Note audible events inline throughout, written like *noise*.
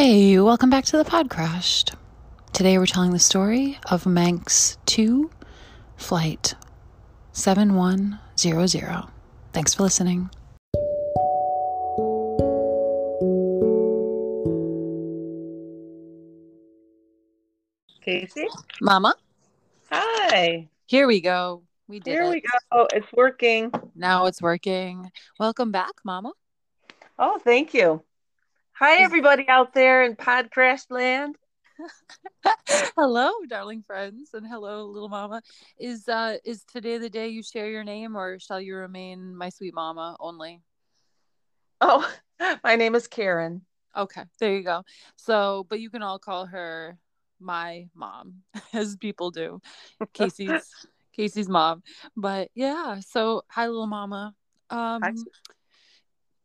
Hey, welcome back to the Podcrashed. Today we're telling the story of Manx 2 Flight 7100. Thanks for listening. Casey? Mama, Hi. here we go. We did Here it. we go. Oh, it's working. Now it's working. Welcome back, Mama. Oh, thank you. Hi, everybody out there in Podcrashed land. *laughs* hello, darling friends, and hello, little mama. Is uh is today the day you share your name or shall you remain my sweet mama only? Oh, *laughs* my name is Karen. Okay, there you go. So, but you can all call her my mom, *laughs* as people do. Casey's Casey's mom. But yeah, so hi little mama. Um Hi.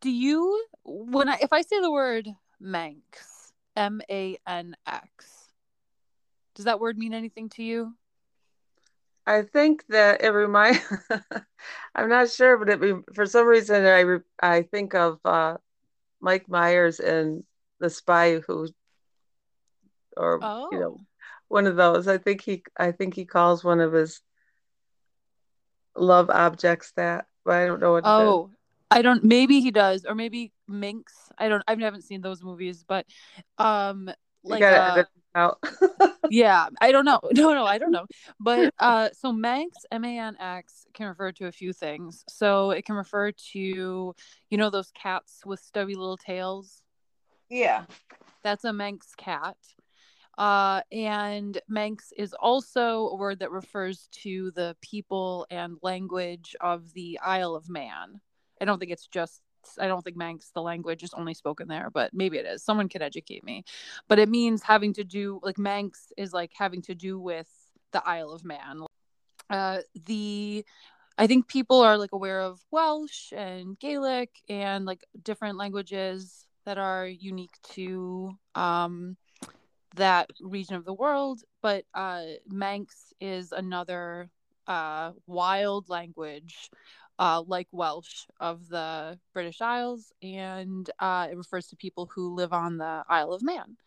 Do you when I if I say the word Manx, M A N X, does that word mean anything to you? I think that it reminds, *laughs* I'm not sure, but it for some reason I re- I think of uh, Mike Myers and The Spy Who, or Oh. you know, one of those. I think he I think he calls one of his love objects that, but I don't know what. Oh, I don't. Maybe he does, or maybe Minx. I don't. I haven't seen those movies, but um, like uh, out. *laughs* yeah, I don't know. *laughs* No, no, I don't know. But uh, so Manx, M A N X, can refer to a few things. So it can refer to, you know, those cats with stubby little tails. Yeah. That's a Manx cat. Uh, and Manx is also a word that refers to the people and language of the Isle of Man. I don't think it's just, I don't think Manx, the language, is only spoken there, but maybe it is. Someone could educate me. But it means having to do, like, Manx is like having to do with the Isle of Man. Uh, the, I think people are like aware of Welsh and Gaelic and like different languages that are unique to um, that region of the world. But uh, Manx is another uh, wild language, uh, like Welsh of the British Isles, and uh, it refers to people who live on the Isle of Man.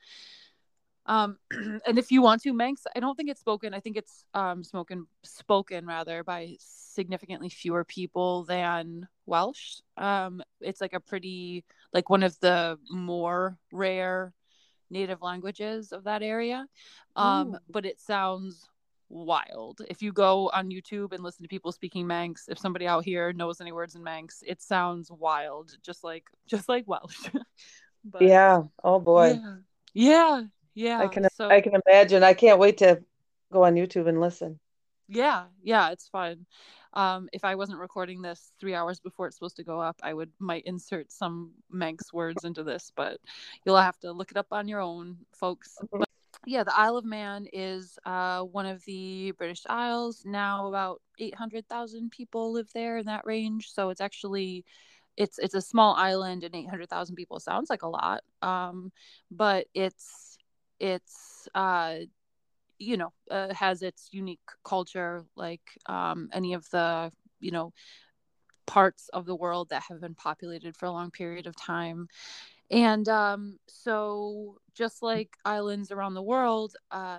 Um, *clears throat* and if you want to, Manx, I don't think it's spoken. I think it's um, spoken spoken rather by significantly fewer people than Welsh. Um, it's like a pretty like one of the more rare native languages of that area. Um, Ooh. but it sounds wild. If you go on YouTube and listen to people speaking Manx, if somebody out here knows any words in Manx, it sounds wild, just like *laughs* just like Welsh. *laughs* but Yeah. Oh boy. yeah. Yeah. Yeah. I can so I can imagine. I can't wait to go on YouTube and listen. yeah, yeah, it's fun. Um, if I wasn't recording this three hours before it's supposed to go up, I would might insert some Manx words into this, but you'll have to look it up on your own, folks. *laughs* Yeah, the Isle of Man is uh, one of the British Isles. Now about eight hundred thousand people live there in that range, so it's actually it's it's a small island and eight hundred thousand people sounds like a lot, um, but it's it's uh, you know uh, has its unique culture like um, any of the you know parts of the world that have been populated for a long period of time and um, so just like islands around the world uh,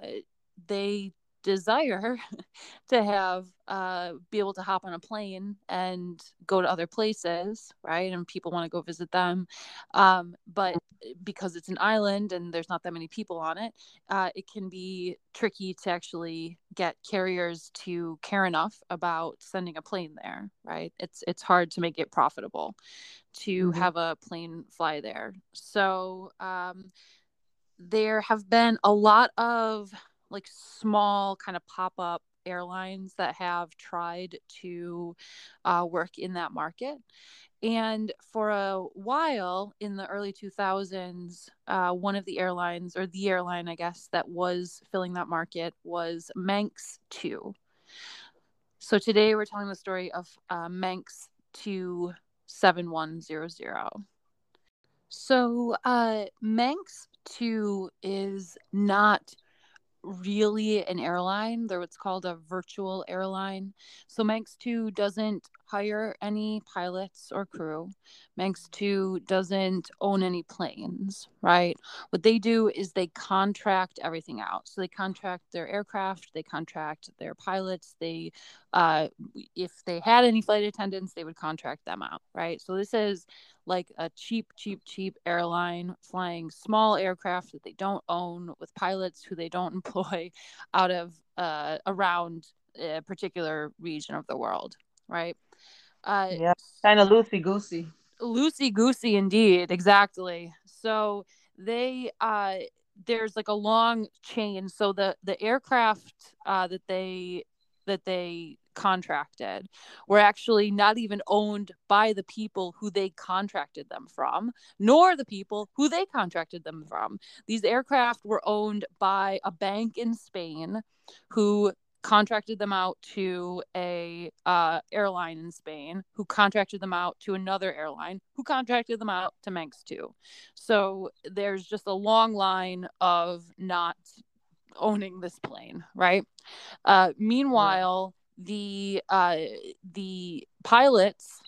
they desire *laughs* to have uh, be able to hop on a plane and go to other places right and people want to go visit them um, but because it's an island and there's not that many people on it uh, it can be tricky to actually get carriers to care enough about sending a plane there right it's it's hard to make it profitable to Mhm. have a plane fly there so um, there have been a lot of like small kind of pop-up airlines that have tried to uh, work in that market and for a while in the early 2000s uh, one of the airlines or the airline i guess that was filling that market was manx 2 so today we're telling the story of uh, manx 27100. so uh, manx 2 is not really an airline. They're what's called a virtual airline. So Manx 2 doesn't hire any pilots or crew. Manx 2 doesn't own any planes, right? What they do is they contract everything out. So they contract their aircraft, they contract their pilots, they uh if they had any flight attendants, they would contract them out, right? So this is like a cheap, cheap, cheap airline flying small aircraft that they don't own with pilots who they don't *laughs* employ out of uh, around a particular region of the world, right? Uh, yeah, kind of loosey goosey. Loosey goosey, indeed, exactly. So they uh, there's like a long chain. So the the aircraft uh, that they that they contracted were actually not even owned by the people who they contracted them from, nor the people who they contracted them from. These aircraft were owned by a bank in Spain who contracted them out to a uh, airline in Spain, who contracted them out to another airline, who contracted them out to Manx 2. So there's just a long line of not owning this plane, right? Uh, meanwhile, the uh, the pilots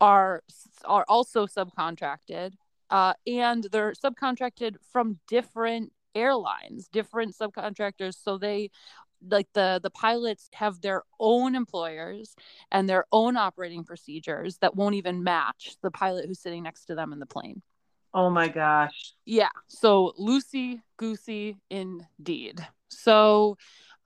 are are also subcontracted, uh, and they're subcontracted from different airlines, different subcontractors. So they like the the pilots have their own employers and their own operating procedures that won't even match the pilot who's sitting next to them in the plane. Oh my gosh. Yeah. So loosey goosey indeed. So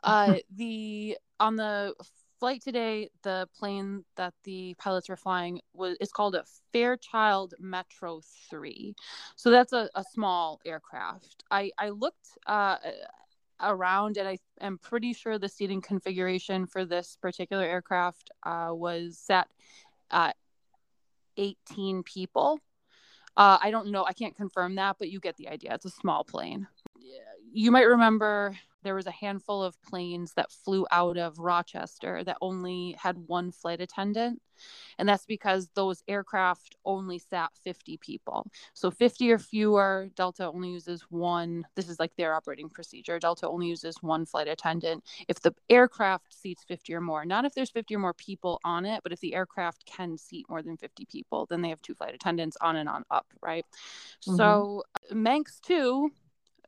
uh *laughs* the on the flight today, the plane that the pilots were flying was is called a Fairchild Metro 3. So that's a, a small aircraft. I, I looked uh, around and I am pretty sure the seating configuration for this particular aircraft uh, was set at 18 people. Uh, I don't know. I can't confirm that, but you get the idea. It's a small plane. You might remember there was a handful of planes that flew out of Rochester that only had one flight attendant. And that's because those aircraft only sat 50 people. So 50 or fewer, Delta only uses one. This is like their operating procedure. Delta only uses one flight attendant. If the aircraft seats 50 or more, not if there's 50 or more people on it, but if the aircraft can seat more than 50 people, then they have two flight attendants on and on up, right? Mm-hmm. So Manx 2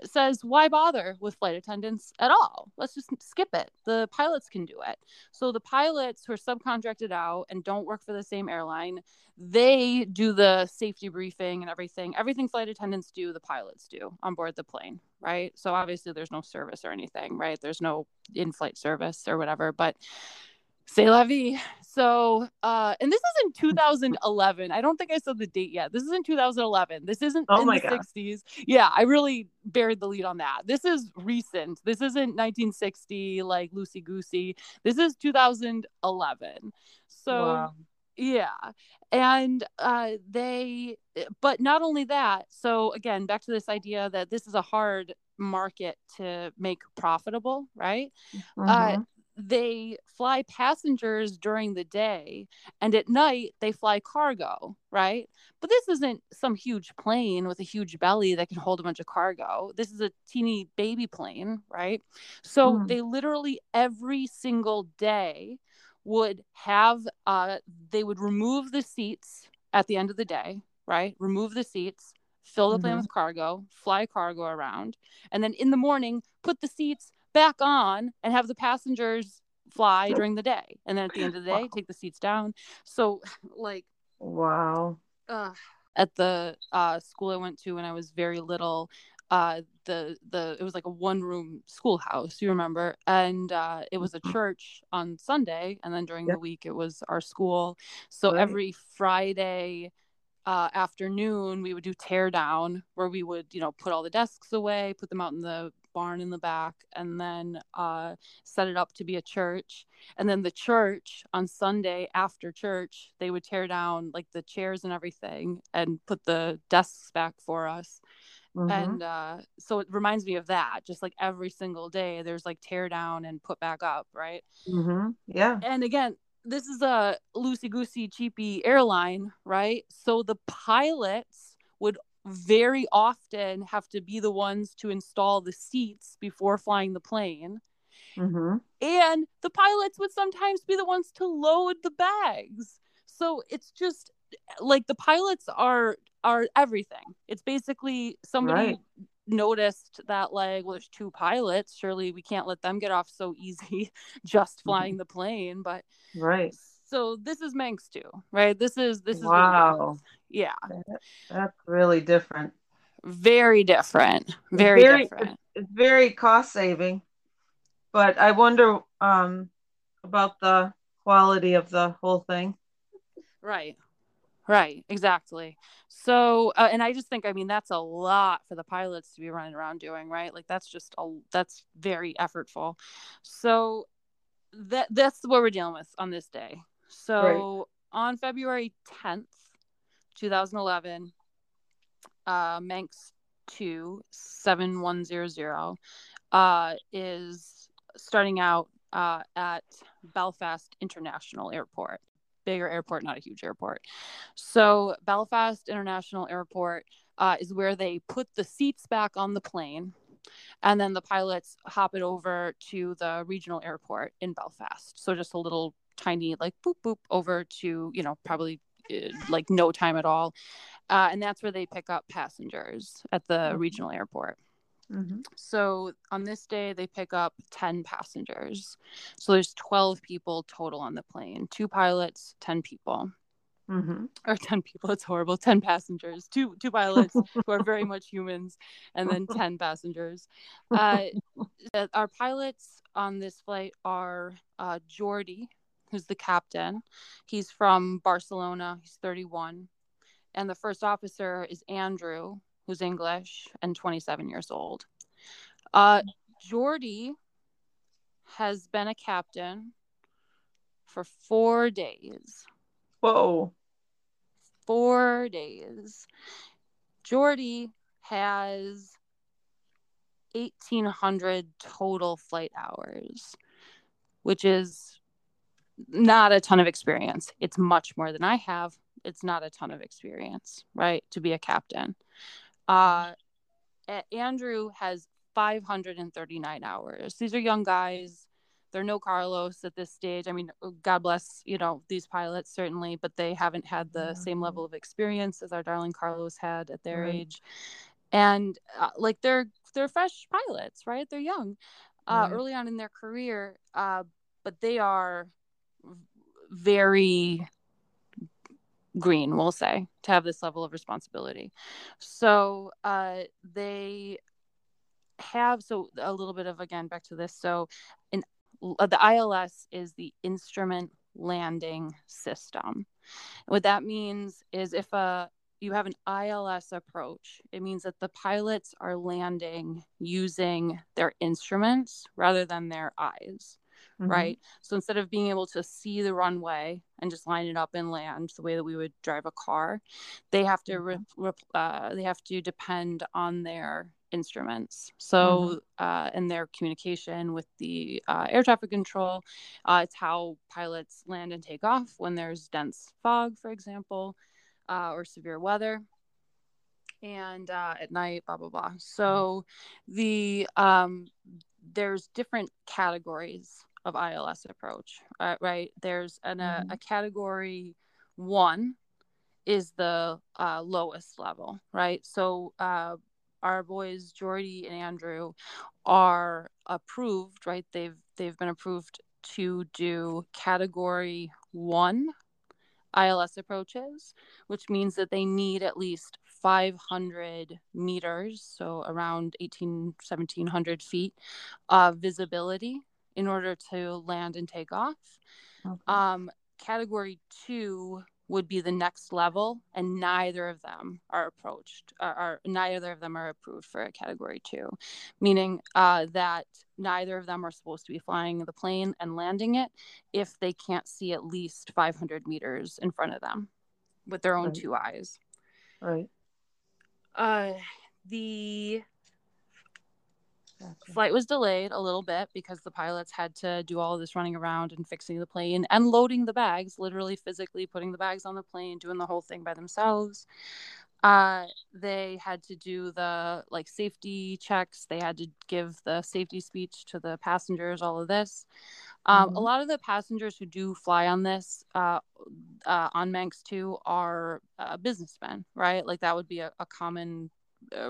says why bother with flight attendants at all? Let's just skip it. The pilots can do it. So the pilots who are subcontracted out and don't work for the same airline they do the safety briefing and everything. Everything flight attendants do the pilots do on board the plane right? So obviously there's no service or anything right? There's no in-flight service or whatever but C'est la vie. So, uh, and this is in 2011. I don't think I said the date yet. This is in 2011. This isn't oh in the God. 60s. Yeah, I really buried the lead on that. This is recent. This isn't 1960 like loosey goosey. This is 2011. So, wow. yeah, and uh, they, but not only that. So again, back to this idea that this is a hard market to make profitable, right? Uh, mm-hmm. Uh, they fly passengers during the day and at night they fly cargo, right? But this isn't some huge plane with a huge belly that can hold a bunch of cargo. This is a teeny baby plane, right? So mm. they literally every single day would have uh they would remove the seats at the end of the day, right? Remove the seats, fill the plane mm-hmm. with cargo, fly cargo around, and then in the morning put the seats back on and have the passengers fly during the day and then at the end of the day wow. take the seats down so *sighs* like wow uh, at the uh, school i went to when i was very little uh, the the it was like a one room schoolhouse you remember and uh, it was a mm-hmm. church on sunday and then during yep. the week it was our school so right. every friday uh, afternoon we would do tear down where we would you know put all the desks away put them out in the barn in the back and then uh, set it up to be a church. And then the church on Sunday after church, they would tear down like the chairs and everything and put the desks back for us. Mm-hmm. And uh, so it reminds me of that. Just like every single day, there's like tear down and put back up, right? Mm-hmm. Yeah. And again, this is a loosey goosey, cheapy airline, right? So the pilots would very often have to be the ones to install the seats before flying the plane Mm-hmm. And the pilots would sometimes be the ones to load the bags. So it's just like the pilots are are everything. It's basically somebody Right. noticed that like well there's two pilots surely we can't let them get off so easy *laughs* just flying the plane but Right. so this is Manx 2 right this is this is Wow. Yeah. That's really different. very different. Very, Very- different. It's very cost saving, but I wonder um, about the quality of the whole thing. right. Right. Exactly. So uh, and i just think i mean that's a lot for the pilots to be running around doing right? Like that's just a that's very effortful. So that that's what we're dealing with on this day. So on february 10th 2011 uh manx 2 7100 uh is starting out uh at belfast international airport. Bigger airport not a huge airport. So belfast international airport uh, is where they put the seats back on the plane and then the pilots hop it over to the regional airport in belfast. So just a little tiny like boop boop over to you know probably like no time at all uh, and that's where they pick up passengers at the Okay. regional airport Mm-hmm. so on this day, they pick up 10 passengers. So there's 12 people total on the plane two pilots, 10 people. Mm-hmm. Or *laughs* 10 people, it's horrible. 10 passengers, two two pilots *laughs* who are very much humans, and then *laughs* 10 passengers. Uh, uh, our pilots on this flight are uh, Jordi, who's the captain. He's from Barcelona, he's 31. And the first officer is Andrew, who's English and 27 years old. Uh, Jordi has been a captain for four days. Whoa. Four days. Jordi has 1,800 total flight hours, which is not a ton of experience. It's much more than I have. It's not a ton of experience, right? To be a captain. Uh, Andrew has 539 hours. These are young guys. They're no Carlos at this stage. I mean, God bless, you know, these pilots certainly, but they haven't had the same level of experience as our darling Carlos had at their Right. age. And uh, like they're they're fresh pilots, right? They're young, uh, Right. early on in their career, uh, but they are very green, we'll say, to have this level of responsibility. So uh, they have so a little bit of again back to this. So in uh, the ILS is the instrument landing system. What that means is if a you have an ILS approach, it means that the pilots are landing using their instruments rather than their eyes Mhm. right? So instead of being able to see the runway and just line it up and land the way that we would drive a car, they have to re- re- uh, they have to depend on their instruments. So uh, in their communication with the uh, air traffic control, uh, it's how pilots land and take off when there's dense fog, for example, uh, or severe weather. And uh, at night, blah blah blah. So the um, there's different categories of ILS approach, uh, right? There's an, uh, Mhm. a category one is the uh, lowest level, right? So uh, our boys Jordi and Andrew are approved, right? They've they've been approved to do category one ILS approaches, which means that they need at least 500 meters, so around 18, 1700 feet of visibility in order to land and take off. Okay. Um, category two would be the next level, and neither of them are approached, are, are neither of them are approved for a category two, meaning uh, that neither of them are supposed to be flying the plane and landing it if they can't see at least 500 meters in front of them with their own Right. two eyes. Right. Uh, the Gotcha. flight was delayed a little bit because the pilots had to do all this running around and fixing the plane and loading the bags, literally physically putting the bags on the plane, doing the whole thing by themselves. uh, they had to do the like safety checks. They had to give the safety speech to the passengers. All of this. Um, Mhm. A lot of the passengers who do fly on this, uh, uh, on Manx 2, are uh, businessmen, right? Like that would be a, a common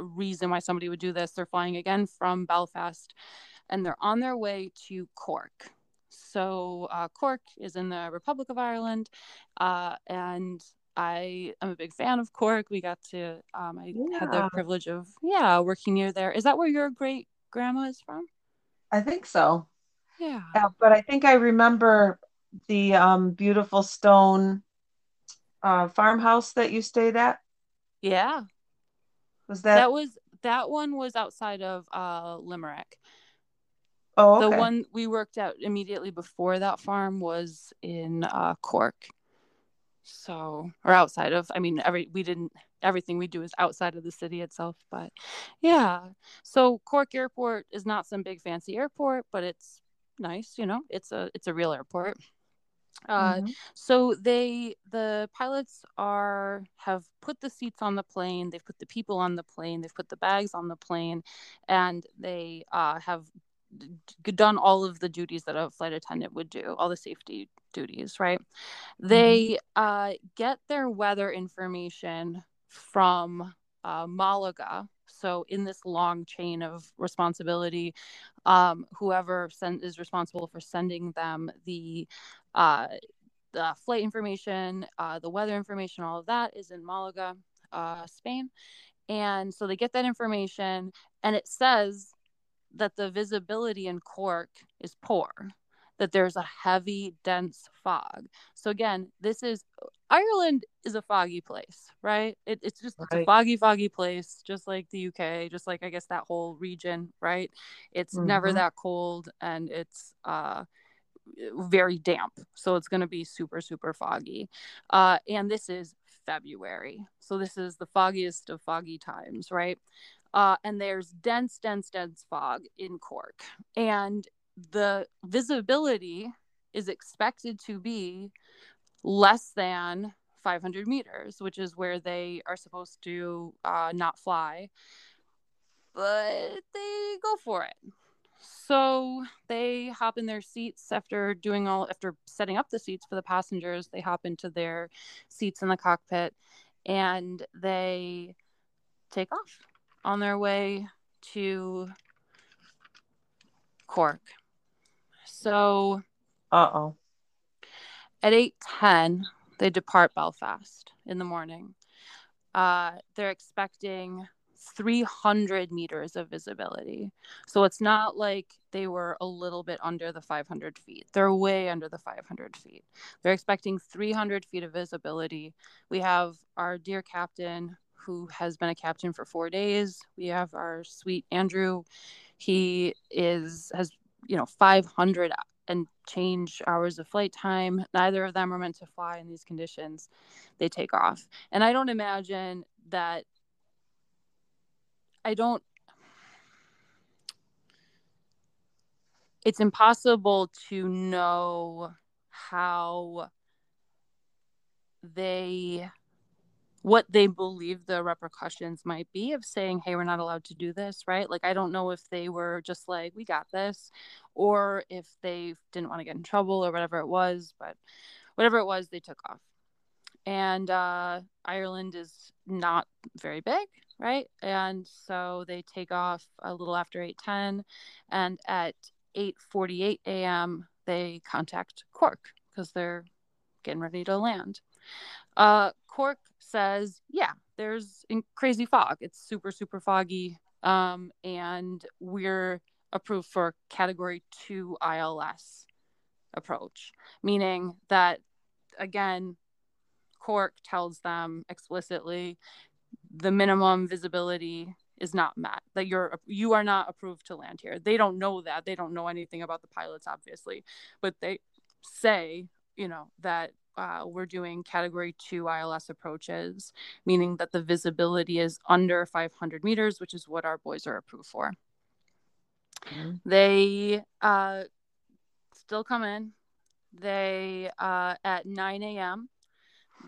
reason why somebody would do this. They're flying again from Belfast and they're on their way to Cork. So uh, Cork is in the Republic of Ireland, uh, and I am a big fan of Cork. We got to, um, I had the privilege of, yeah, working near there. Is that where your great grandma is from? I think so. Yeah. Uh, but I think I remember the um, beautiful stone uh, farmhouse that you stayed at. Yeah. Was that? That was that one was outside of uh Limerick. oh, The one we worked at immediately before that farm was in uh Cork. So or outside of I mean every we didn't everything we do is outside of the city itself, but yeah. So Cork Airport is not some big fancy airport, but it's nice, you know. It's a it's a real airport. Uh Mhm. so they the pilots are have put the seats on the plane, they've put the people on the plane, they've put the bags on the plane, and they uh, have d- done all of the duties that a flight attendant would do, all the safety duties, right? They uh, get their weather information from uh, Malaga. So in this long chain of responsibility, um, whoever send, is responsible for sending them the uh, the flight information, uh, the weather information, all of that is in Malaga, uh, Spain. And so they get that information, and it says that the visibility in Cork is poor, that there's a heavy, dense fog. So again, this is Ireland is a foggy place, right? It, it's just it's a foggy, foggy place, just like the UK, just like I guess that whole region, right? It's never Mhm. that cold, and it's uh very damp so it's going to be super super foggy uh and this is february so this is the foggiest of foggy times right uh and there's dense dense dense fog in cork and the visibility is expected to be less than 500 meters which is where they are supposed to uh not fly but they go for it so they hop in their seats after doing all after setting up the seats for the passengers. They hop into their seats in the cockpit and they take off on their way to Cork. So Uh-oh. At 8:10 they depart Belfast in the morning. Uh, they're expecting 300 meters of visibility. So it's not like they were a little bit under the 500 feet. They're way under the 500 feet. They're expecting 300 feet of visibility. We have our dear captain who has been a captain for four days. We have our sweet Andrew. He is has you know 500 and change hours of flight time. Neither of them are meant to fly in these conditions. They take off. And I don't imagine that I don't it's impossible to know how they what they believe the repercussions might be of saying hey we're not allowed to do this right? Like i don't know if they were just like we got this or if they didn't want to get in trouble or whatever it was but whatever it was they took off. And uh, ireland is not very big right? And so they take off a little after 8.10 and at 8.48 a.m they contact cork because they're getting ready to land. Uh, cork says yeah there's in- crazy fog. It's super super foggy. Um, and we're approved for category 2 ils approach meaning that again cork tells them explicitly the minimum visibility is not met that you're you are not approved to land here. They don't know that. They don't know anything about the pilots obviously but they say you know that uh, we're doing category two ils approaches meaning that the visibility is under 500 meters which is what our boys are approved for Mhm. they uh, still come in they uh, at 9 a.m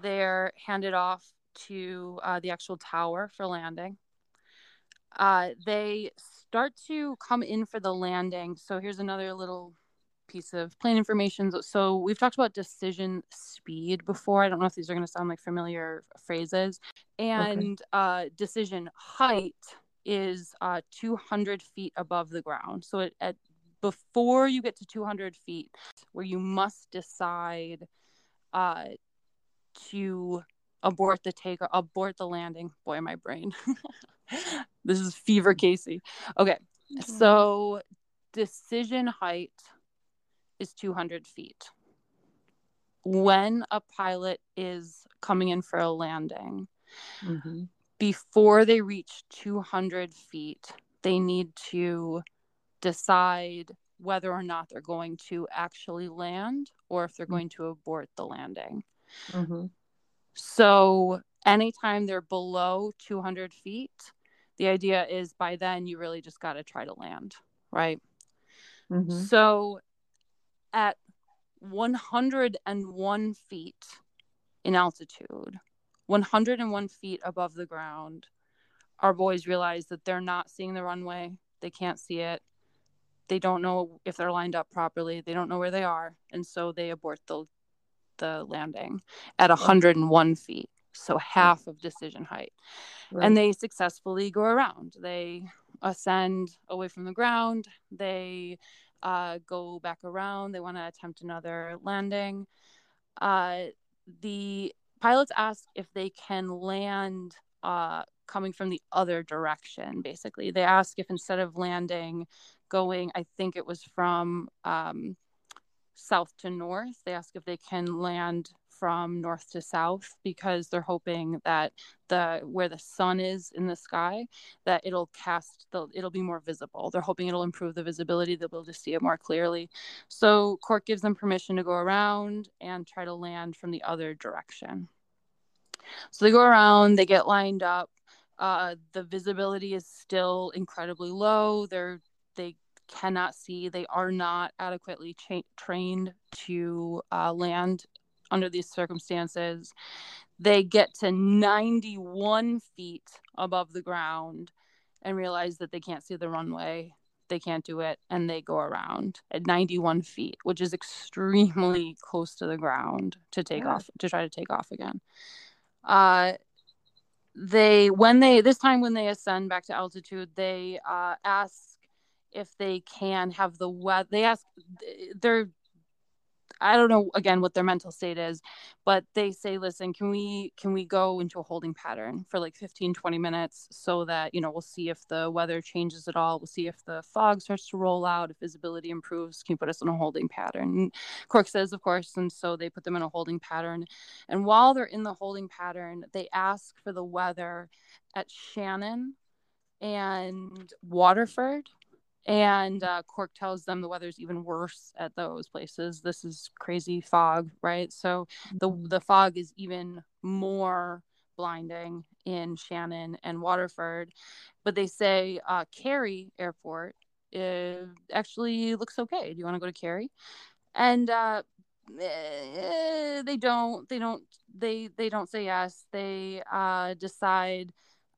they're handed off to uh, the actual tower for landing. Uh, they start to come in for the landing. So here's another little piece of plane information. So we've talked about decision speed before. I don't know if these are going to sound like familiar phrases. And okay. uh, decision height is uh, 200 feet above the ground. So it, at before you get to 200 feet, where you must decide uh, to abort the take abort the landing. Boy, my brain. *laughs* this is fever Casey. Okay, so decision height is 200 feet. When a pilot is coming in for a landing, mm-hmm. before they reach 200 feet, they need to decide whether or not they're going to actually land or if they're mm-hmm. going to abort the landing. Mm-hmm. So, anytime they're below 200 feet, the idea is by then you really just got to try to land, right? Mm-hmm. So, at 101 feet in altitude, 101 feet above the ground, our boys realize that they're not seeing the runway. They can't see it. They don't know if they're lined up properly. They don't know where they are. And so they abort the, the landing at 101 feet. So half of decision height. Right. And they successfully go around. They ascend away from the ground. They uh, go back around. They want to attempt another landing. Uh, the pilots ask if they can land uh, coming from the other direction, basically. They ask if instead of landing, going, I think it was from um, south to north, they ask if they can land from north to south because they're hoping that the where the sun is in the sky that it'll cast the it'll be more visible. They're hoping it'll improve the visibility they'll be able to see it more clearly. So cork gives them permission to go around and try to land from the other direction. So they go around they get lined up. Uh, the visibility is still incredibly low. They're they cannot see they are not adequately cha- trained to uh, land under these circumstances. They get to 91 feet above the ground and realize that they can't see the runway. They can't do it. And they go around at 91 feet, which is extremely close to the ground to take yeah. off, to try to take off again. Uh, they, when they, this time when they ascend back to altitude, they uh, ask if they can have the weather. They ask, they're I don't know again what their mental state is, but they say, listen, can we can we go into a holding pattern for like 15, 20 minutes so that, you know, we'll see if the weather changes at all. We'll see if the fog starts to roll out, if visibility improves. Can you put us in a holding pattern? And Cork says, of course. And so they put them in a holding pattern. And while they're in the holding pattern, they ask for the weather at Shannon and Waterford and uh, Cork tells them the weather's even worse at those places. This is crazy fog, right? So the mm-hmm. the fog is even more blinding in Shannon and Waterford, but they say uh, Kerry Airport uh, actually looks okay. Do you want to go to Kerry? And uh, eh, they don't. They don't. They they don't say yes. They uh, decide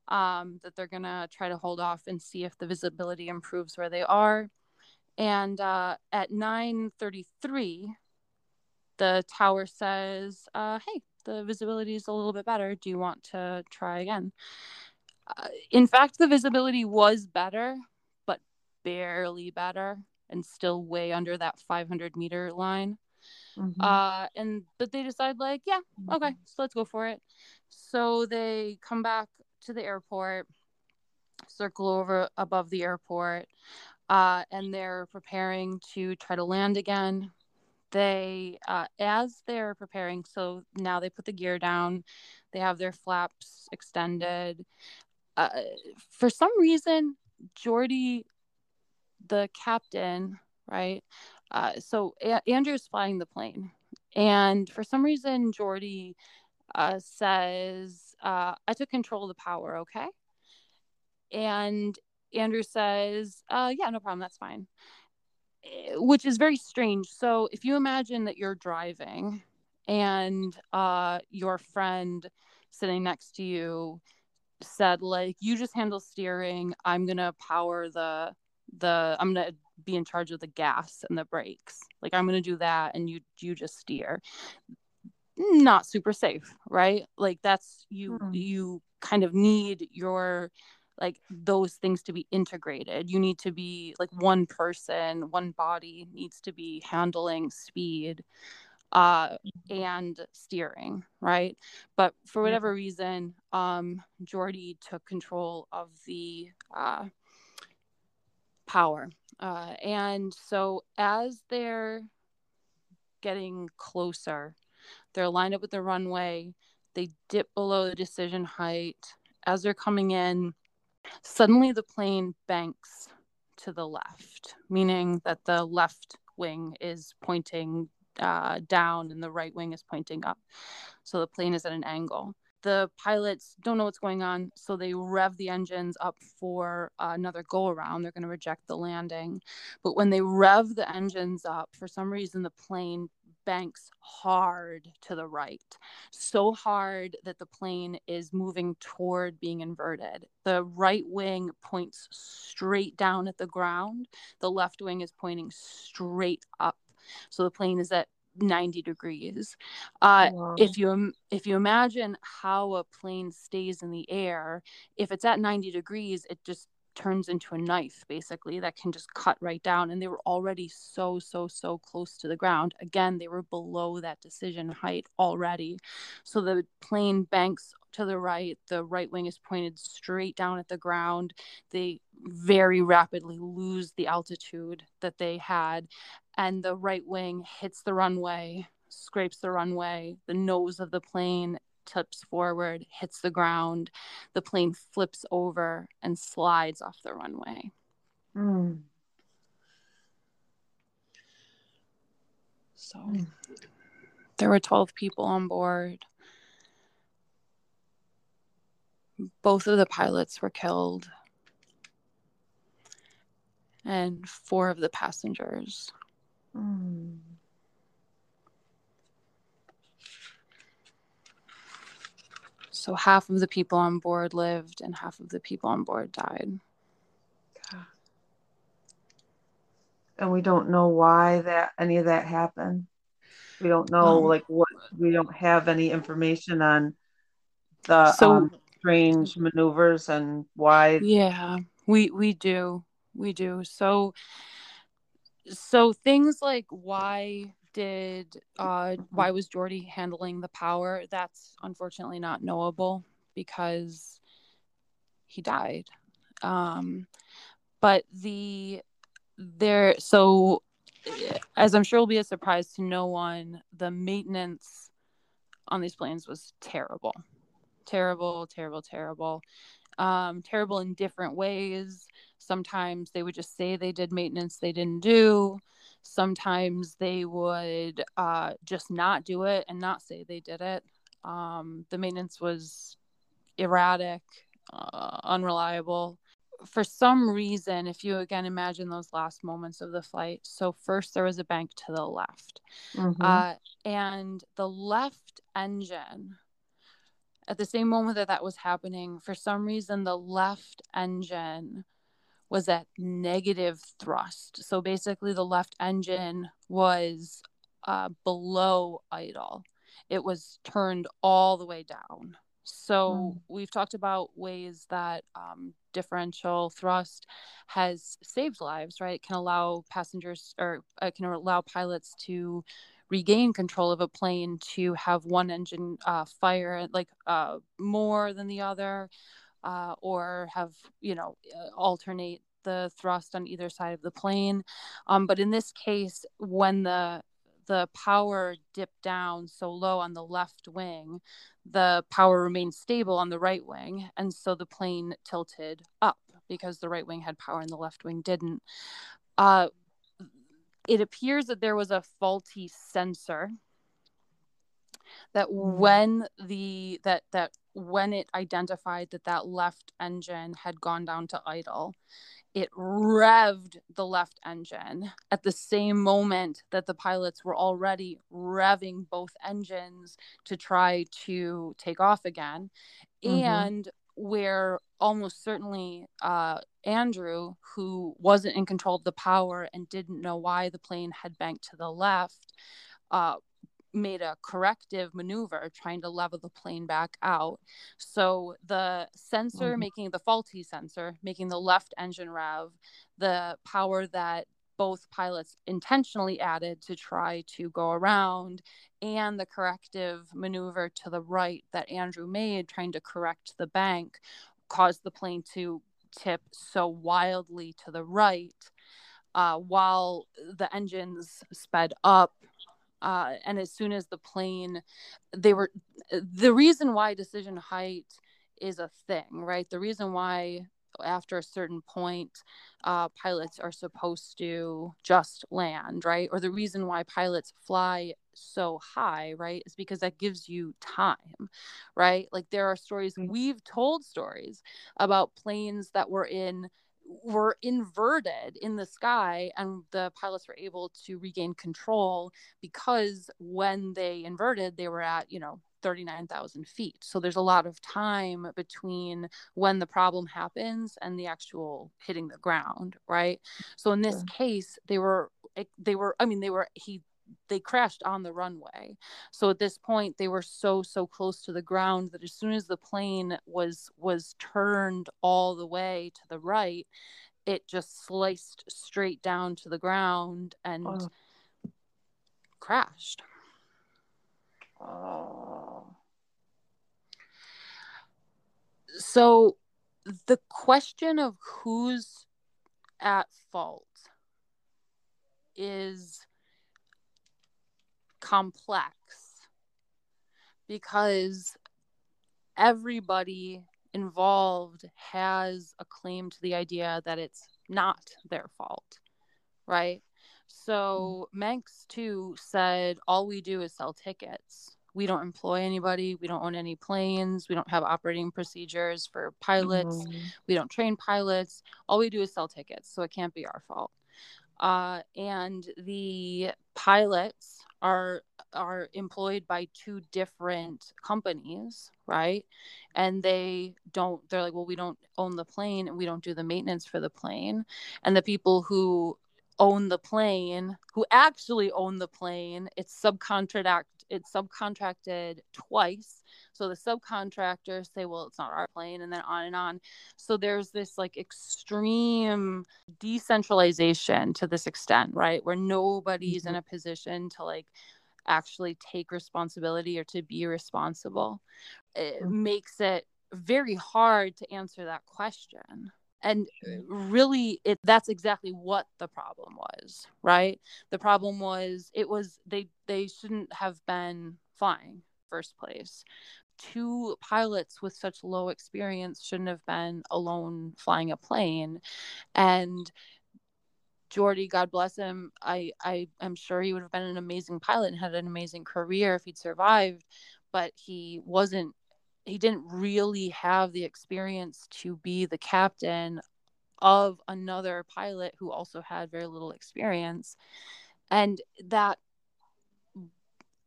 um, that they're going to try to hold off and see if the visibility improves where they are. And uh, at 9:33, the tower says, uh, "Hey, the visibility is a little bit better. Do you want to try again?" Uh, in fact, the visibility was better, but barely better, and still way under that 500 meter line. Mm-hmm. Uh, and but they decide like, yeah, okay, mm-hmm. so let's go for it. So they come back to the airport, circle over above the airport, uh, and they're preparing to try to land again. They, uh, as they're preparing, so now they put the gear down, they have their flaps extended. Uh, for some reason, Jordi, the captain, right? Uh, so a- Andrew's flying the plane, and for some reason, Jordi uh, says, uh, I took control of the power, okay? And Andrew says, uh, Yeah, no problem, that's fine. Eh, which is very strange. So if you imagine that you're driving and uh, your friend sitting next to you said like you just handle steering i'm gonna power the the i'm gonna be in charge of the gas and the brakes like i'm gonna do that and you you just steer not super safe right like that's you mm. you kind of need your like those things to be integrated you need to be like one person one body needs to be handling speed uh, and steering, right? But for whatever reason, um, Jordi took control of the uh, power. Uh, and so as they're getting closer, they're lined up with the runway, they dip below the decision height. As they're coming in, suddenly the plane banks to the left, meaning that the left wing is pointing uh, down and the right wing is pointing up. So the plane is at an angle. The pilots don't know what's going on, so they rev the engines up for uh, another go around. They're going to reject the landing. But when they rev the engines up, for some reason, the plane banks hard to the right, so hard that the plane is moving toward being inverted. The right wing points straight down at the ground, the left wing is pointing straight up so the plane is at 90 degrees uh, wow. if you if you imagine how a plane stays in the air if it's at 90 degrees it just turns into a knife basically that can just cut right down and they were already so so so close to the ground. Again they were below that decision height already. So the plane banks to the right the right wing is pointed straight down at the ground. They very rapidly lose the altitude that they had and the right wing hits the runway scrapes the runway the nose of the plane tips forward, hits the ground. The plane flips over and slides off the runway. Mm. So mm. there were 12 people on board. Both of the pilots were killed, and four of the passengers. Mm. So half of the people on board lived and half of the people on board died. And we don't know why that any of that happened. We don't know um, like what we don't have any information on the so, um, strange maneuvers and why Yeah, we we do. We do. So so things like why did uh why was Jordi handling the power? That's unfortunately not knowable because he died. Um but the there so as I'm sure will be a surprise to no one, the maintenance on these planes was terrible. Terrible, terrible, terrible. Um, terrible in different ways. Sometimes they would just say they did maintenance they didn't do. Sometimes they would uh, just not do it and not say they did it. Um, the maintenance was erratic, uh, unreliable. For some reason, if you again imagine those last moments of the flight, so first there was a bank to the left, mm-hmm. uh, and the left engine at the same moment that that was happening, for some reason, the left engine was at negative thrust. So basically, the left engine was uh, below idle, it was turned all the way down. So mm. we've talked about ways that um, differential thrust has saved lives, right? It can allow passengers or it can allow pilots to regain control of a plane to have one engine uh, fire like uh, more than the other uh, or have you know uh, alternate the thrust on either side of the plane. Um, but in this case when the the power dipped down so low on the left wing the power remained stable on the right wing and so the plane tilted up because the right wing had power and the left wing didn't. Uh, it appears that there was a faulty sensor that mm. when the that that when it identified that that left engine had gone down to idle it revved the left engine at the same moment that the pilots were already revving both engines to try to take off again. Mm-hmm. And where almost certainly uh, Andrew, who wasn't in control of the power and didn't know why the plane had banked to the left, uh, made a corrective maneuver trying to level the plane back out. So the sensor mm-hmm. making the faulty sensor, making the left engine rev, the power that both pilots intentionally added to try to go around and the corrective maneuver to the right that Andrew made trying to correct the bank caused the plane to tip so wildly to the right uh, while the engines sped up uh, and as soon as the plane they were the reason why decision height is a thing right? The reason why after a certain point uh, pilots are supposed to just land right? Or the reason why pilots fly so high right is because that gives you time right? Like there are stories mm-hmm. we've told stories about planes that were in were inverted in the sky and the pilots were able to regain control because when they inverted they were at you know 39,000 feet. So there's a lot of time between when the problem happens and the actual hitting the ground right? So in this case they were eh, they were i mean they were he they crashed on the runway. So at this point they were so so close to the ground that as soon as the plane was was turned all the way to the right, it just sliced straight down to the ground and oh. crashed. Oh. So the question of who's at fault is complex because everybody involved has a claim to the idea that it's not their fault, right? So mm-hmm. Manx 2 said all we do is sell tickets. We don't employ anybody. We don't own any planes. We don't have operating procedures for pilots. Mm-hmm. We don't train pilots. All we do is sell tickets. So it can't be our fault. Uh, and the pilots are are employed by two different companies right? And they don't they're like well we don't own the plane and we don't do the maintenance for the plane. And the people who own the plane who actually own the plane it's subcontract it's subcontracted twice so the subcontractors say well it's not our plane and then on and on. So there's this like extreme decentralization to this extent right? Where nobody's mm-hmm. in a position to like actually take responsibility or to be responsible. It mm-hmm. makes it very hard to answer that question. And really it that's exactly what the problem was right? The problem was it was they they shouldn't have been flying first place two pilots with such low experience shouldn't have been alone flying a plane. And Jordi, God bless him, I I am sure he would have been an amazing pilot and had an amazing career if he'd survived, but he wasn't he didn't really have the experience to be the captain of another pilot who also had very little experience. And that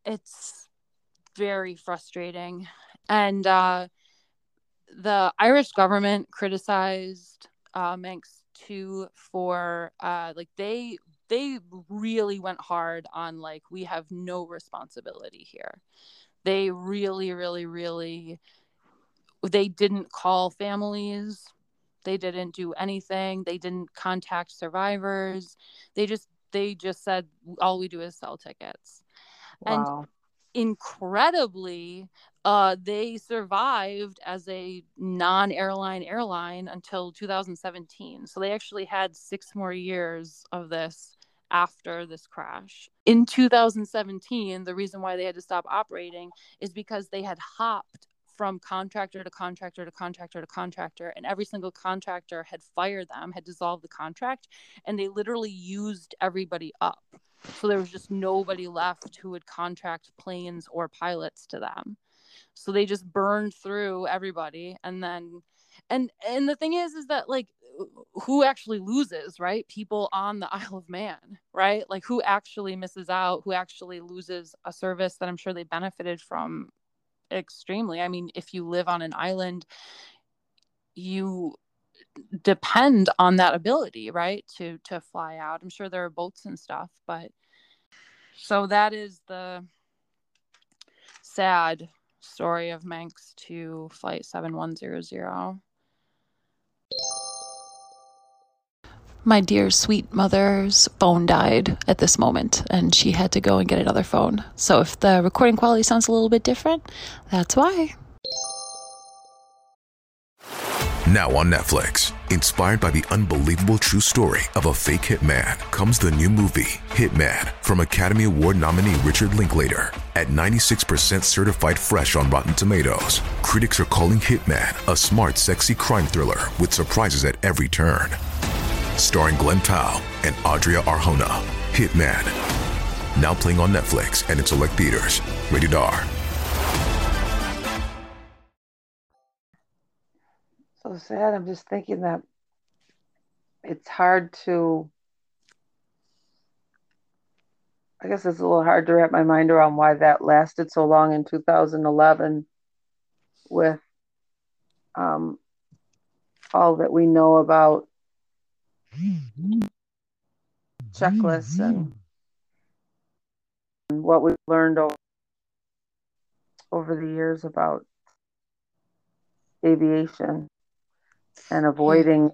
it's very frustrating. And uh, the irish government criticized uh, manx 2 for uh, like they they really went hard on like we have no responsibility here. They really really really they didn't call families. They didn't do anything. They didn't contact survivors. They just they just said all we do is sell tickets. Wow. and incredibly uh, they survived as a non-airline airline until 2017 so they actually had six more years of this after this crash. In 2017, the reason why they had to stop operating is because they had hopped from contractor to contractor to contractor to contractor, and every single contractor had fired them, had dissolved the contract, and they literally used everybody up. So there was just nobody left who would contract planes or pilots to them. So they just burned through everybody, and then, and and the thing is, is that like who actually loses, right? People on the *laughs* Isle of Man, right? Like who actually misses out, who actually loses a service that I'm sure they benefited from extremely. I mean, if you live on an island, you depend on that ability, right? To to fly out. I'm sure there are boats and stuff, but so that is the sad story of Manx 2 flight 7100. My dear sweet mother's phone died at this moment, and she had to go and get another phone. So if the recording quality sounds a little bit different, that's why. Now on Netflix, inspired by the unbelievable true story of a fake hitman, comes the new movie, Hitman, from Academy Award nominee Richard Linklater. At 96% certified fresh on Rotten Tomatoes, critics are calling Hitman a smart, sexy crime thriller with surprises at every turn. Starring Glen Powell and Adria Arjona, Hitman. Now playing on Netflix and in select theaters. Rated R. so sad. I'm just thinking that it's hard to, I guess it's a little hard to wrap my mind around why that lasted so long in 2011 with um, all that we know about checklists and, what we've learned over, over the years about aviation and avoiding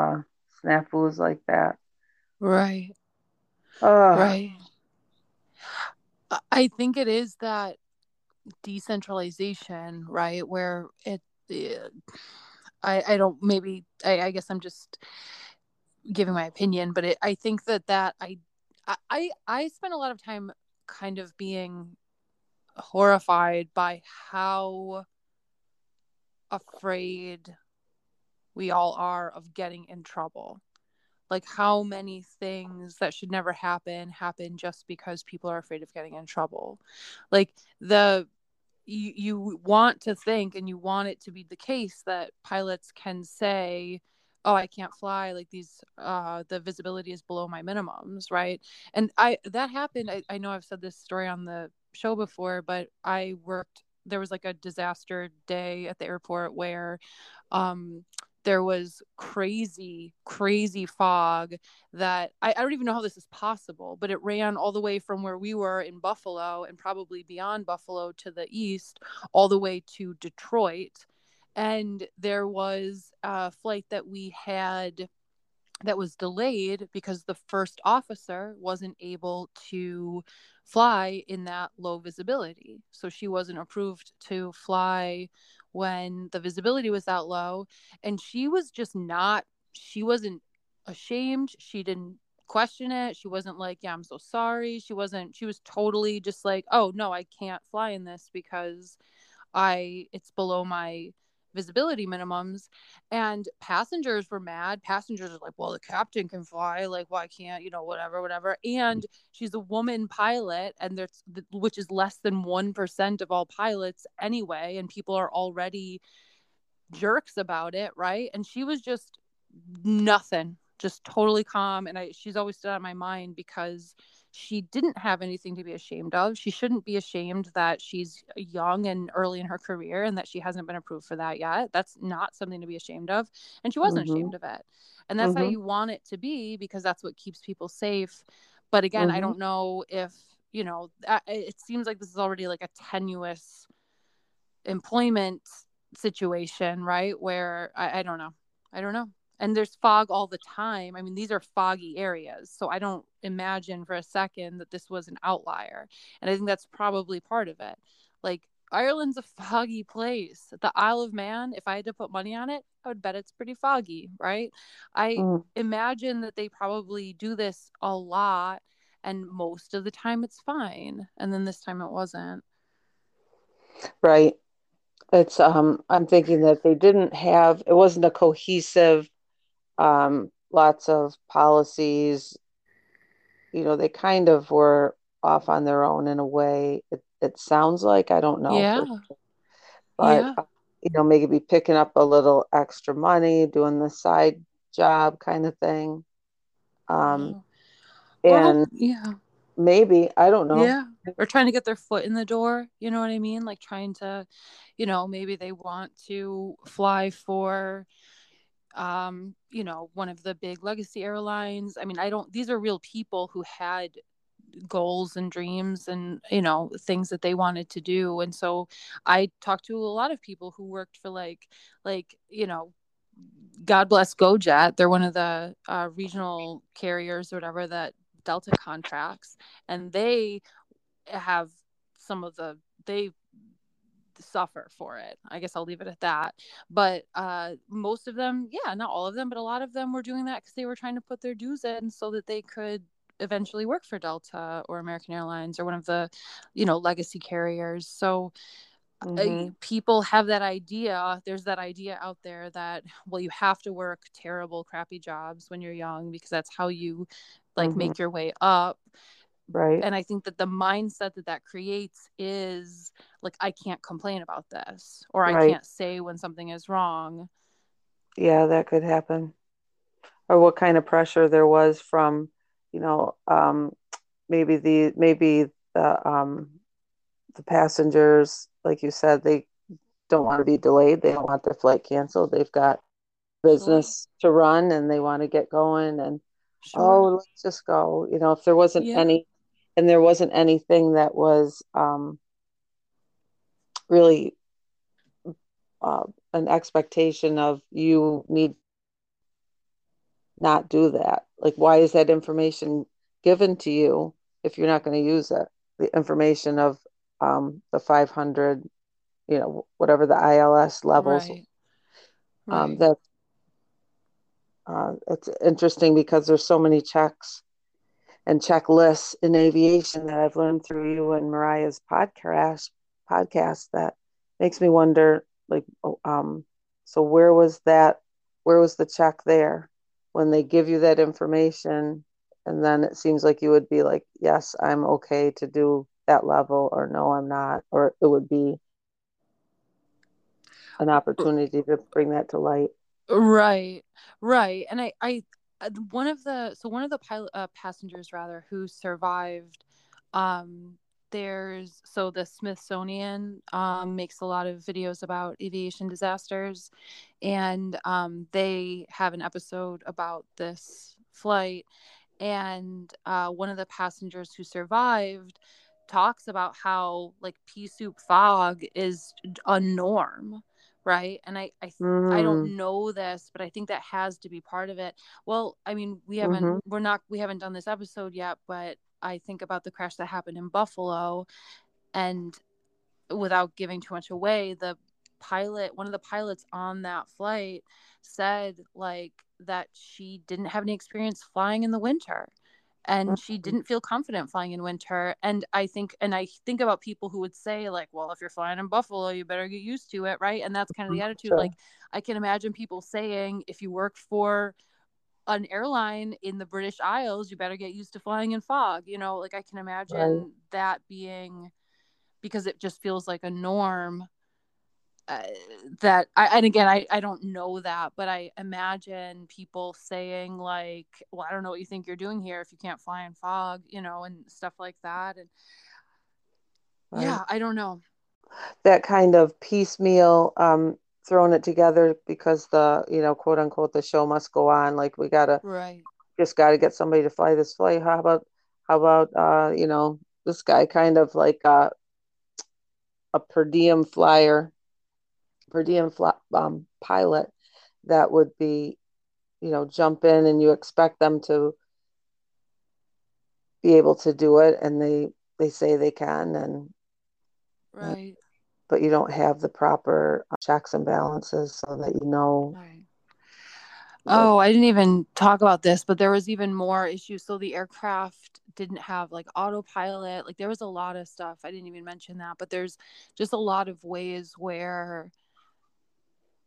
uh, snafus like that. Right. Uh, right. I think it is that decentralization, right? Where it, it I, I don't maybe I, I guess I'm just giving my opinion, but it, I think that that I I I spend a lot of time kind of being horrified by how afraid we all are of getting in trouble. Like how many things that should never happen happen just because people are afraid of getting in trouble. Like the you, you want to think and you want it to be the case that pilots can say oh i can't fly like these uh the visibility is below my minimums right? And i that happened I, I know i've said this story on the show before but i worked there was like a disaster day at the airport where um there was crazy crazy fog that I, I, don't even know how this is possible but it ran all the way from where we were in buffalo and probably beyond buffalo to the east all the way to detroit and there was a flight that we had that was delayed because the first officer wasn't able to fly in that low visibility. So she wasn't approved to fly when the visibility was that low. And she was just not, she wasn't ashamed. She didn't question it. She wasn't like, yeah, I'm so sorry. She wasn't, she was totally just like, oh, no, I can't fly in this because I, it's below my visibility minimums and passengers were mad. Passengers are like well the captain can fly like why can't you know whatever whatever. And she's a woman pilot and there's which is less than 1% of all pilots anyway and people are already jerks about it right? And she was just nothing just totally calm and i she's always stood on my mind because she didn't have anything to be ashamed of. She shouldn't be ashamed that she's young and early in her career and that she hasn't been approved for that yet. That's not something to be ashamed of. And she wasn't mm-hmm. ashamed of it. And that's mm-hmm. how you want it to be because that's what keeps people safe. But again, mm-hmm. I don't know if, you know, it seems like this is already like a tenuous employment situation, right? Where I, I don't know. I don't know and there's fog all the time. I mean, these are foggy areas. So I don't imagine for a second that this was an outlier. And I think that's probably part of it. Like, Ireland's a foggy place. The Isle of Man, if I had to put money on it, I would bet it's pretty foggy, right? I mm. imagine that they probably do this a lot, and most of the time it's fine. And then this time it wasn't. Right. It's um I'm thinking that they didn't have it wasn't a cohesive um, lots of policies. You know, they kind of were off on their own in a way. It, it sounds like I don't know, yeah, but yeah. you know, maybe picking up a little extra money, doing the side job kind of thing. Um, Well, and yeah. maybe, I don't know. Yeah. Or trying to get their foot in the door. You know what I mean? Like trying to, you know, maybe they want to fly for, um, you know, one of the big legacy airlines. I mean, I don't, these are real people who had goals and dreams and, you know, things that they wanted to do. And so I talked to a lot of people who worked for like, like, you know, God bless GoJet. They're one of the uh, regional carriers or whatever that Delta contracts, and they have some of the they suffer for it. I guess I'll leave it at that. But uh, most of them, yeah, not all of them, but a lot of them were doing that because they were trying to put their dues in so that they could eventually work for Delta or American Airlines or one of the, you know, legacy carriers. So Mhm. uh, people have that idea there's that idea out there that well you have to work terrible crappy jobs when you're young because that's how you like Mhm. make your way up Right. and i think that the mindset that that creates is like i can't complain about this or i Right. can't say when something is wrong Yeah, that could happen. Or what kind of pressure there was from, you know, um, maybe the maybe the um, the passengers, like you said, they don't want to be delayed. They don't want their flight canceled. They've got business to run and they want to get going and sure oh, let's just go. You know, if there wasn't Yeah. any and there wasn't anything that was um, really uh, an expectation of you need not do that. Like, why is that information given to you if you're not going to use it? The information of um, the 500, you know, whatever the ILS levels. right Um, right that uh, it's interesting because there's so many checks and checklists in aviation that I've learned through you and Mariah's podcast podcast that makes me wonder like oh, um so where was that where was the check there when they give you that information and then it seems like you would be like yes I'm okay to do that level or no I'm not or it would be an opportunity to bring that to light Right, right. And I, I, one of the, so one of the pilot, uh, passengers rather, who survived, um, there's, so the Smithsonian, um, makes a lot of videos about aviation disasters. And, um, they have an episode about this flight. And, uh, one of the passengers who survived talks about how, like, pea soup fog is a norm. Right. And I, I I Mm, don't know this, but I think that has to be part of it. Well, I mean, we haven't, Mhm. we're not, we haven't done this episode yet, but I think about the crash that happened in Buffalo. And without giving too much away, the pilot, one of the pilots on that flight said, like, that she didn't have any experience flying in the winter and she Mhm. didn't feel confident flying in winter and i think and i think about people who would say like well if you're flying in buffalo you better get used to it right and that's kind of the Mhm. attitude Sure. like i can imagine people saying if you work for an airline in the british isles you better get used to flying in fog you know like i can imagine that being because it just feels like a norm uh, that I and again I I don't know that, but I imagine people saying like, "Well, I don't know what you think you're doing here if you can't fly in fog," you know, and stuff like that. And Right. yeah, I don't know. that kind of piecemeal um throwing it together because the you know quote unquote the show must go on like we gotta Right. just gotta get somebody to fly this flight how about how about uh you know this guy kind of like uh, a per diem flyer per diem fly, um, pilot that would be you know jump in and you expect them to be able to do it and they they say they can and Right. but you don't have the proper uh, checks and balances so that you know Right. Oh, I didn't even talk about this, but there was even more issues. So the aircraft didn't have like autopilot. Like there was a lot of stuff. I didn't even mention that, but there's just a lot of ways where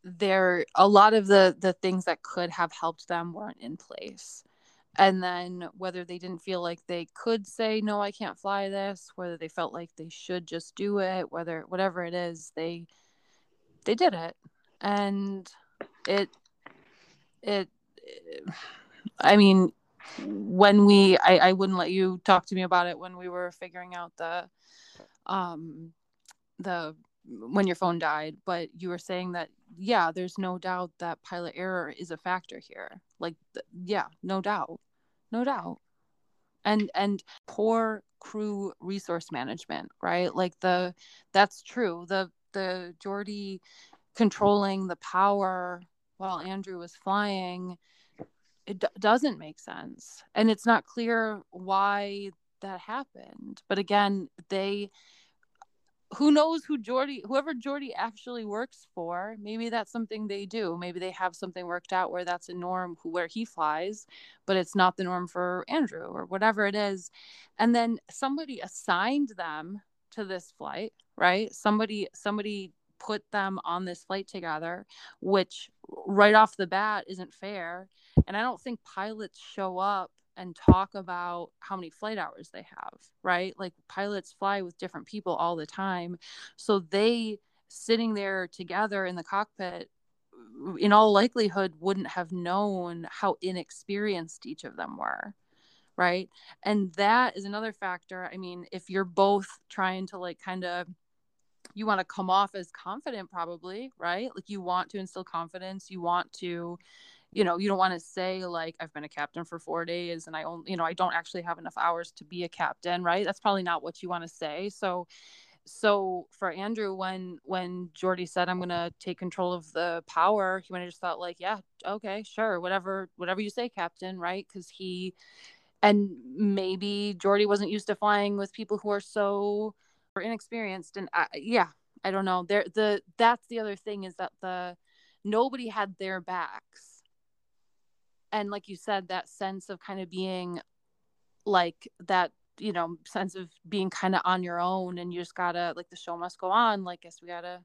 there a lot of the the things that could have helped them weren't in place. And then whether they didn't feel like they could say no, I can't fly this, whether they felt like they should just do it, whether whatever it is, they they did it, and it it. I mean, when we I, I wouldn't let you talk to me about it when we were figuring out the um the when your phone died but you were saying that yeah there's no doubt that pilot error is a factor here. Like th- yeah no doubt no doubt. And and poor crew resource management right? Like the that's true. The the Jordi controlling the power while Andrew was flying it d- doesn't make sense. And it's not clear why that happened. But again they who knows who Jordi, whoever Jordi actually works for maybe that's something they do. Maybe they have something worked out where that's a norm who, where he flies but it's not the norm for Andrew or whatever it is. And then somebody assigned them to this flight right? Somebody somebody put them on this flight together which right off the bat isn't fair. And I don't think pilots show up and talk about how many flight hours they have, right? Like pilots fly with different people all the time. So they sitting there together in the cockpit in all likelihood wouldn't have known how inexperienced each of them were right and that is another factor i mean if you're both trying to like kind of you want to come off as confident probably right like you want to instill confidence you want to you know you don't want to say like i've been a captain for four days and i only you know i don't actually have enough hours to be a captain right? That's probably not what you want to say. So so for andrew when when Jordi said i'm to take control of the power he went and just thought like yeah okay sure whatever whatever you say captain right? Because he and maybe Jordi wasn't used to flying with people who are so inexperienced and I, yeah i don't know. There the that's the other thing is that the nobody had their backs and like you said that sense of kind of being like that you know sense of being kind of on your own and you just gotta like the show must go on like guess we gotta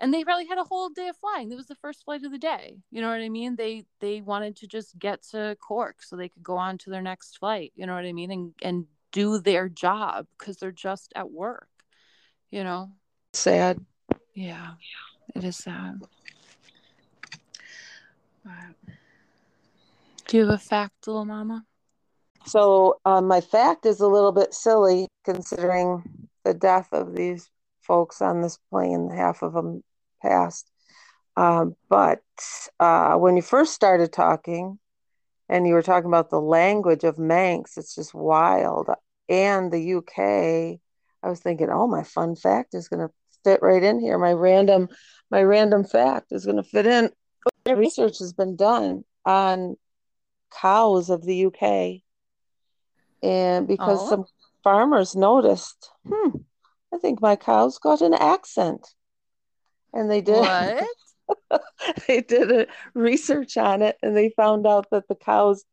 and they really had a whole day of flying. It was the first flight of the day. You know what i mean? They they wanted to just get to cork so they could go on to their next flight. You know what i mean? And and do their job because they're just at work you know? Sad. Yeah. It is sad do you have a fact, little mama? So um, my fact is a little bit silly considering the death of these folks on this plane. Half of them passed. Um, but uh, when you first started talking, and you were talking about the language of Manx, it's just wild. And the UK, I was thinking, oh, my fun fact is going to fit right in here. My random, my random fact is going to fit in. Research has been done on cows of the UK. And because oh. some farmers noticed, hmm, I think my cow's got an accent. And they did *laughs* they did a research on it and they found out that the cows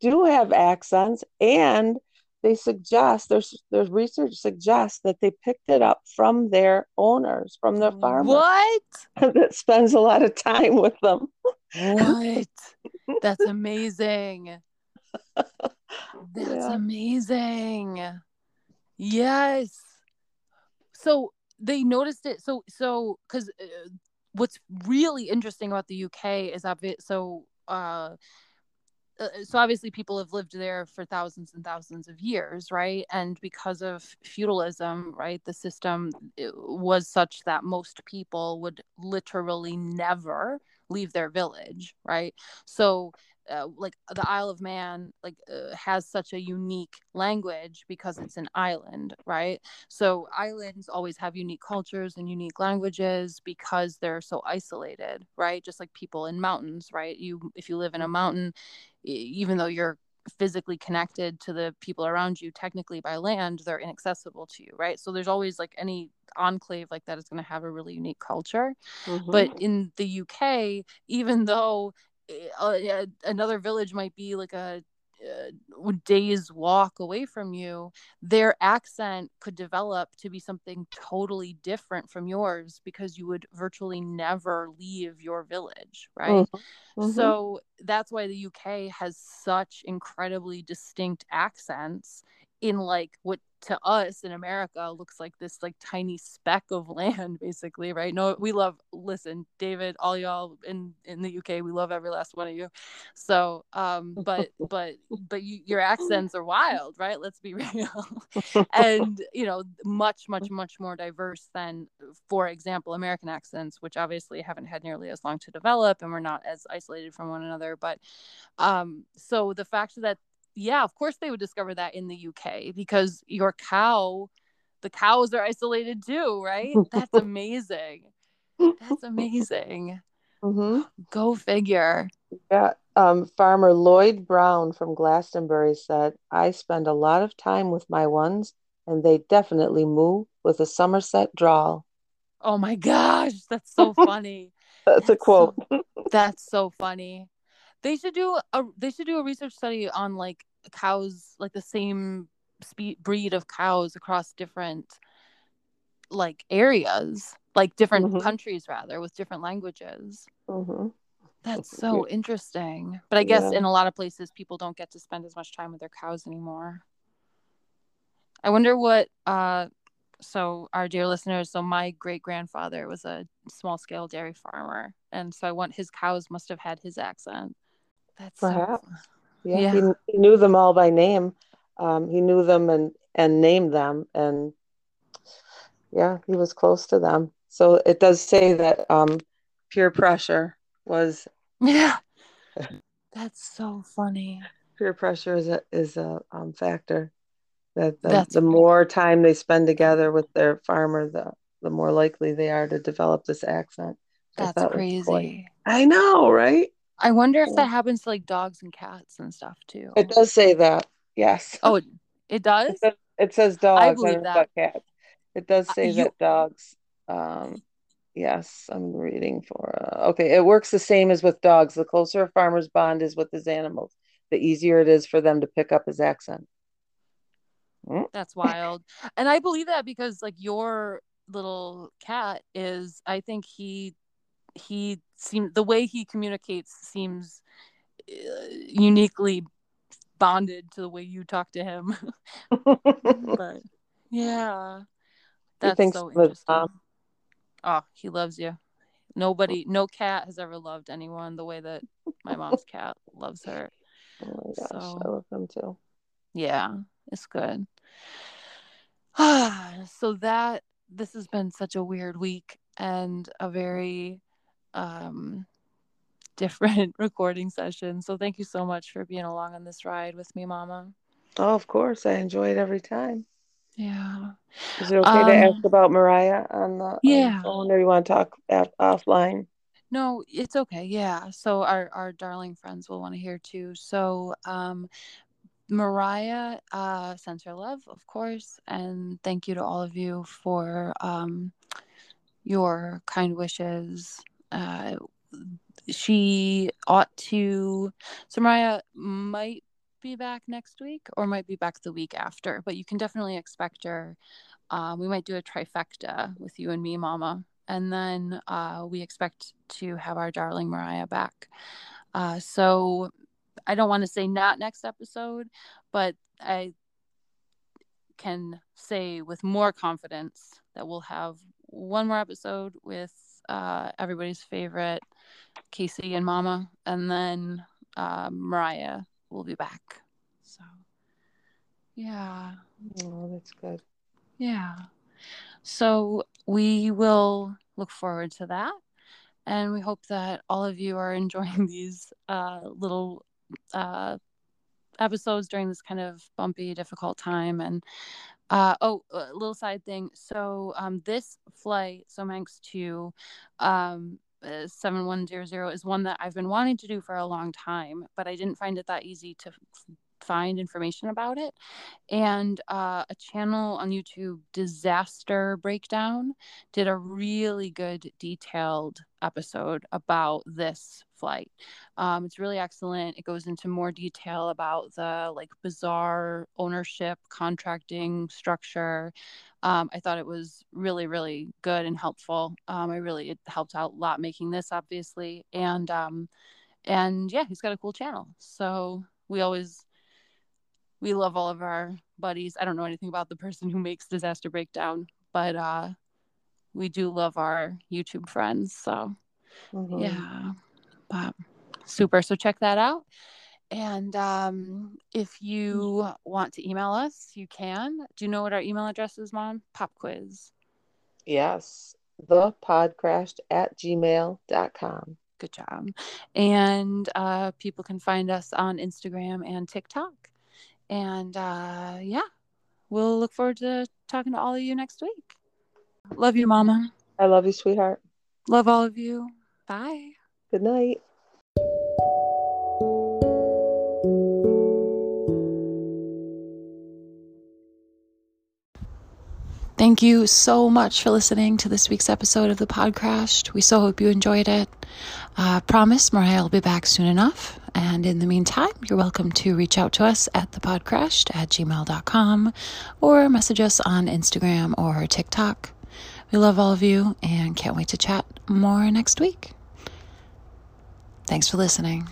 do have accents and they suggest there's there's research suggests that they picked it up from their owners, from their farmers. What? *laughs* that spends a lot of time with them. What? *laughs* That's amazing. That's yeah. amazing. Yes. So they noticed it. So so because uh, what's really interesting about the UK is obvious. So uh, uh, so obviously people have lived there for thousands and thousands of years right? And because of feudalism right the system was such that most people would literally never leave their village right? So uh, like the Isle of Man like uh, has such a unique language because it's an island, right? So islands always have unique cultures and unique languages because they're so isolated, right? Just like people in mountains, right? You if you live in a mountain, even though you're physically connected to the people around you technically by land they're inaccessible to you right so there's always like any enclave like that is going to have a really unique culture mm-hmm. but in the uk even though uh, another village might be like a uh, days walk away from you their accent could develop to be something totally different from yours because you would virtually never leave your village right mm-hmm. mm-hmm. so that's why the UK has such incredibly distinct accents in like what to us in America looks like this like tiny speck of *laughs* land basically right? No we love listen David all y'all in in the UK we love every last one of you. So um but *laughs* but but you, your accents are wild right? Let's be *laughs* real. And you know much much much more diverse than for example American accents which obviously haven't had nearly as long to develop and we're not as isolated from one another. But um so the fact that yeah, of course they would discover that in the UK because your cow, the cows are isolated too, right? That's *laughs* amazing. That's amazing. Mm-hmm. *gasps* Go figure. Yeah. Um, Farmer Lloyd Brown from Glastonbury said, I spend a lot of time with my ones, and they definitely moo with a Somerset drawl. Oh my gosh, that's so *laughs* funny. that's, that's, a quote. So, that's so funny. They should do a they should do a research study on like cows, like the same spe- breed of cows across different like areas, like different mm-hmm. countries rather, with different languages. Mm-hmm. That's so interesting. But I guess yeah. in a lot of places, people don't get to spend as much time with their cows anymore. I wonder what. uh So our dear listeners, so my great grandfather was a small scale dairy farmer, and so I want his cows must have had his accent. That's perhaps. So yeah, yeah. He, he, knew them all by name. Um, he knew them and and named them, and yeah, he was close to them. So it does say that um, peer pressure was. *laughs* Yeah, *laughs* that's so funny. Peer pressure is a is a um, factor. That the, the more time they spend together with their farmer, the the more likely they are to develop this accent. That's crazy. I know, right? I wonder if that happens to like dogs and cats and stuff too. It does say that. Yes. Oh, it does. It says, it says dogs. I believe that. Cats. It does uh, say uh, you... that dogs. Um, yes, I'm reading for. Uh, okay, it works the same as with dogs. The closer a farmer's bond is with his animals, the easier it is for them to pick up his accent. Mm. That's wild, and I believe that because like your little cat is, I think he he seems the way he communicates seems uh, uniquely bonded to the way you talk to him. *laughs* *laughs* but yeah, that's so interesting. oh, he loves you. Nobody, no cat has ever loved anyone the way that my mom's *laughs* cat loves her. Oh my gosh, so, I love him too. Yeah, it's good. Ah, *sighs* so that this has been such a weird week and a very um, different *laughs* recording sessions. So thank you so much for being along on this ride with me, Mama. Oh, of course. I enjoy it every time. Yeah. Is it okay um, to ask about Mariah on the, yeah. phone or you want to talk offline? No, it's okay. Yeah. So our, our darling friends will want to hear too. So um, Mariah uh, sends her love, of course. And thank you to all of you for um, your kind wishes uh, she ought to. Mariah might be back next week or might be back the week after, but you can definitely expect her. Um, we might do a trifecta with you and me, Mama, and then uh, we expect to have our darling Mariah back. Uh, so I don't want to say not next episode, but I can say with more confidence that we'll have one more episode with uh, everybody's favorite, Casey and Mama, and then uh, Mariah will be back. So, yeah. Oh, that's good. Yeah. So we will look forward to that. And we hope that all of you are *laughs* enjoying these uh, little uh, episodes during this kind of bumpy, difficult time. And uh, oh, a little side thing. So, um, this flight, so Manx 2 um, uh, 7100 is one that I've been wanting to do for a long time, but I didn't find it that easy to find information about it. And uh, a channel on YouTube, Disaster Breakdown, did a really good detailed episode about this flight. Um, it's really excellent. It goes into more detail about the like bizarre ownership, contracting structure. Um, I thought it was really, really good and helpful. Um, I really it helped out a lot making this, obviously, and um, and yeah, he's got a cool channel. So we always we love all of our buddies. I don't know anything about the person who makes Disaster Breakdown, but uh, we do love our YouTube friends. So mm-hmm. yeah, but super. So check that out. And um, if you want to email us, you can. Do you know what our email address is, Mom? Pop quiz. Yes, the podcrashed at gmail.com. Good job. And uh, people can find us on Instagram and TikTok. And uh, yeah, we'll look forward to talking to all of you next week. Love you, Mama. I love you, sweetheart. Love all of you. Bye. Good night. Thank you so much for listening to this week's episode of the Podcrashed. We so hope you enjoyed it. Uh, promise Mariah will be back soon enough. And in the meantime, you're welcome to reach out to us at thepodcrashed at gmail.com or message us on Instagram or TikTok. We love all of you and can't wait to chat more next week. Thanks for listening.